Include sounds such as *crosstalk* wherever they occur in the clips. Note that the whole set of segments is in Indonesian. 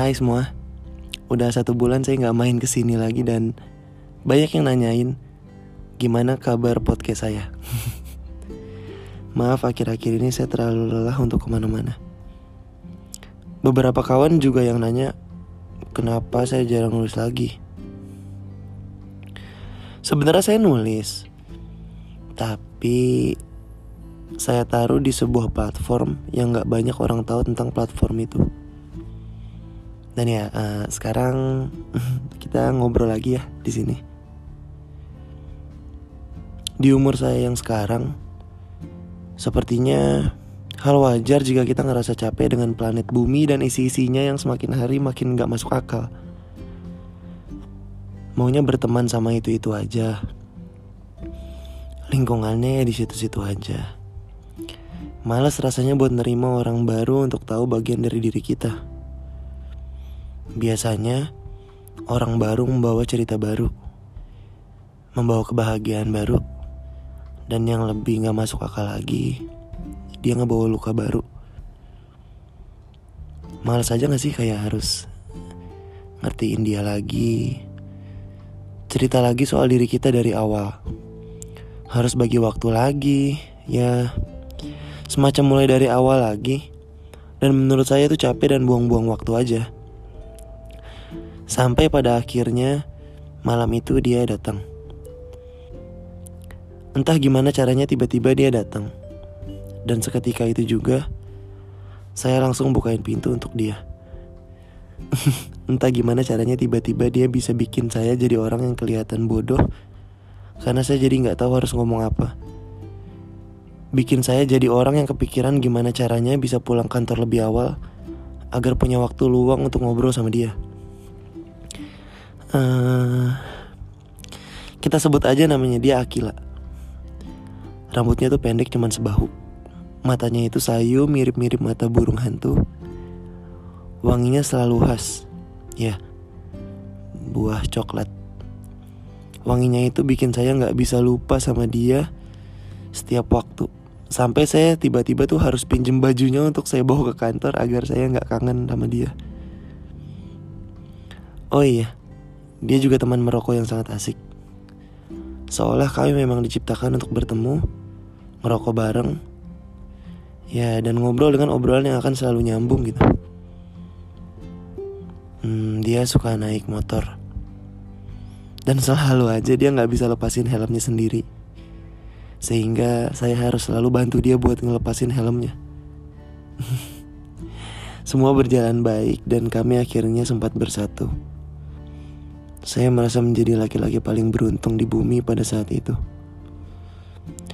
Hai semua, udah satu bulan saya nggak main ke sini lagi dan banyak yang nanyain gimana kabar podcast saya. *laughs* Maaf akhir-akhir ini saya terlalu lelah untuk ke mana-mana. Beberapa kawan juga yang nanya kenapa saya jarang nulis lagi. Sebenarnya saya nulis, tapi saya taruh di sebuah platform yang nggak banyak orang tahu tentang platform itu. Dan ya, uh, sekarang *laughs* kita ngobrol lagi ya di sini. Di umur saya yang sekarang, sepertinya hal wajar jika kita ngerasa capek dengan planet bumi dan isi-isinya yang semakin hari makin gak masuk akal. Maunya berteman sama itu-itu aja. Lingkungannya di situ-situ aja. Males rasanya buat nerima orang baru untuk tahu bagian dari diri kita. Biasanya, orang baru membawa cerita baru, membawa kebahagiaan baru, dan yang lebih gak masuk akal lagi, dia ngebawa luka baru. Males aja gak sih kayak harus ngertiin dia lagi, cerita lagi soal diri kita dari awal. Harus bagi waktu lagi, ya semacam mulai dari awal lagi. Dan menurut saya itu capek dan buang-buang waktu aja. Sampai pada akhirnya malam itu dia datang. Entah gimana caranya tiba-tiba dia datang. Dan seketika itu juga saya langsung bukain pintu untuk dia. *laughs* Entah gimana caranya tiba-tiba dia bisa bikin saya jadi orang yang kelihatan bodoh karena saya jadi nggak tahu harus ngomong apa. Bikin saya jadi orang yang kepikiran gimana caranya bisa pulang kantor lebih awal agar punya waktu luang untuk ngobrol sama dia. Uh, kita sebut aja namanya dia Akila. Rambutnya tuh pendek cuman sebahu. Matanya itu sayu mirip-mirip mata burung hantu. Wanginya selalu khas. Ya, buah coklat. Wanginya itu bikin saya nggak bisa lupa sama dia setiap waktu. Sampai saya tiba-tiba tuh harus pinjem bajunya untuk saya bawa ke kantor agar saya nggak kangen sama dia. Oh iya, dia juga teman merokok yang sangat asik. Seolah kami memang diciptakan untuk bertemu, merokok bareng, ya dan ngobrol dengan obrolan yang akan selalu nyambung gitu. Hmm, dia suka naik motor. Dan selalu aja dia nggak bisa lepasin helmnya sendiri. Sehingga saya harus selalu bantu dia buat ngelepasin helmnya. *laughs* Semua berjalan baik dan kami akhirnya sempat bersatu. Saya merasa menjadi laki-laki paling beruntung di bumi pada saat itu.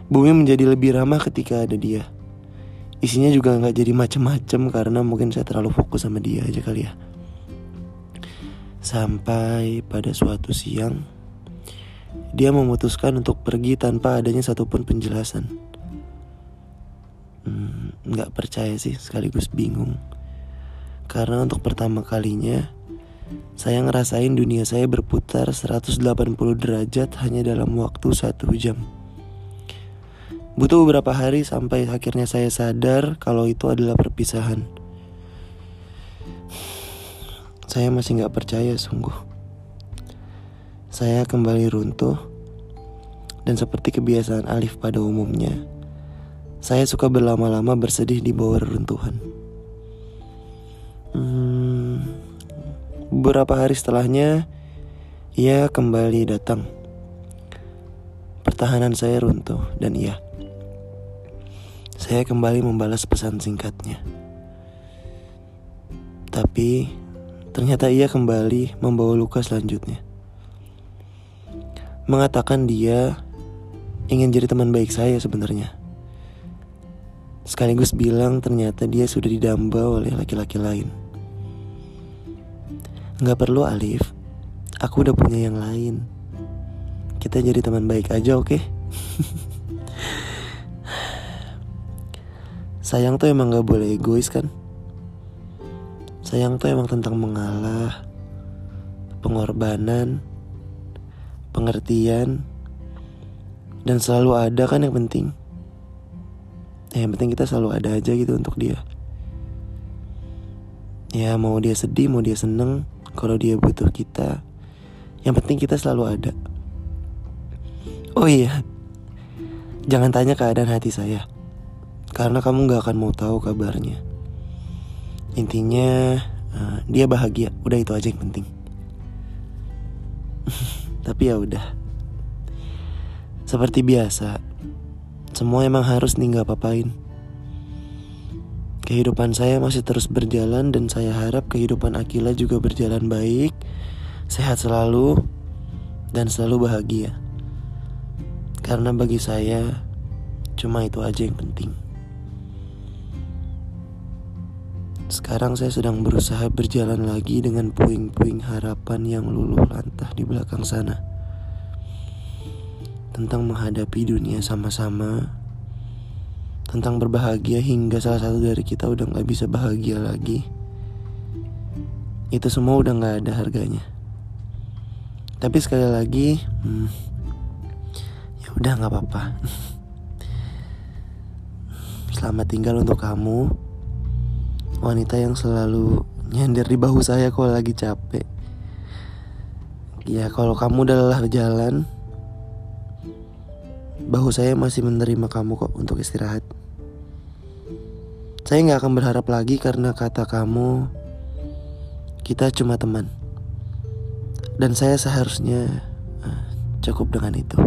Bumi menjadi lebih ramah ketika ada dia. Isinya juga nggak jadi macem-macem karena mungkin saya terlalu fokus sama dia aja kali ya. Sampai pada suatu siang, dia memutuskan untuk pergi tanpa adanya satupun penjelasan. Hmm, nggak percaya sih, sekaligus bingung. Karena untuk pertama kalinya, saya ngerasain dunia saya berputar 180 derajat hanya dalam waktu satu jam. Butuh beberapa hari sampai akhirnya saya sadar kalau itu adalah perpisahan. Saya masih gak percaya sungguh. Saya kembali runtuh dan seperti kebiasaan Alif pada umumnya, saya suka berlama-lama bersedih di bawah reruntuhan. Beberapa hari setelahnya, ia kembali datang. Pertahanan saya runtuh dan iya, saya kembali membalas pesan singkatnya. Tapi ternyata ia kembali membawa luka selanjutnya. Mengatakan dia ingin jadi teman baik saya sebenarnya. Sekaligus bilang ternyata dia sudah didamba oleh laki-laki lain. Nggak perlu Alif. Aku udah punya yang lain. Kita jadi teman baik aja oke? Okay? *laughs* Sayang tuh emang gak boleh egois kan? Sayang tuh emang tentang mengalah Pengorbanan Pengertian Dan selalu ada kan yang penting? Yang penting kita selalu ada aja gitu untuk dia. Ya mau dia sedih mau dia seneng Kalau dia butuh kita. Yang penting kita selalu ada. Oh iya. Jangan tanya keadaan hati saya. Karena kamu gak akan mau tahu kabarnya. Intinya uh, Dia bahagia. Udah itu aja yang penting. *laughs* Tapi ya udah. Seperti biasa Semua emang harus nih gak papain Kehidupan saya masih terus berjalan dan saya harap kehidupan Akila juga berjalan baik, sehat selalu, dan selalu bahagia. Karena bagi saya, cuma itu aja yang penting. Sekarang saya sedang berusaha berjalan lagi dengan puing-puing harapan yang luluh lantah di belakang sana. Tentang menghadapi dunia sama-sama tentang berbahagia hingga salah satu dari kita udah nggak bisa bahagia lagi. Itu semua udah nggak ada harganya. Tapi sekali lagi, hmm, ya udah nggak apa-apa. *laughs* Selamat tinggal untuk kamu, wanita yang selalu nyender di bahu saya kalau lagi capek. Ya kalau kamu udah lelah jalan, bahu saya masih menerima kamu kok untuk istirahat. Saya nggak akan berharap lagi karena kata kamu kita cuma teman. Dan saya seharusnya uh, cukup dengan itu.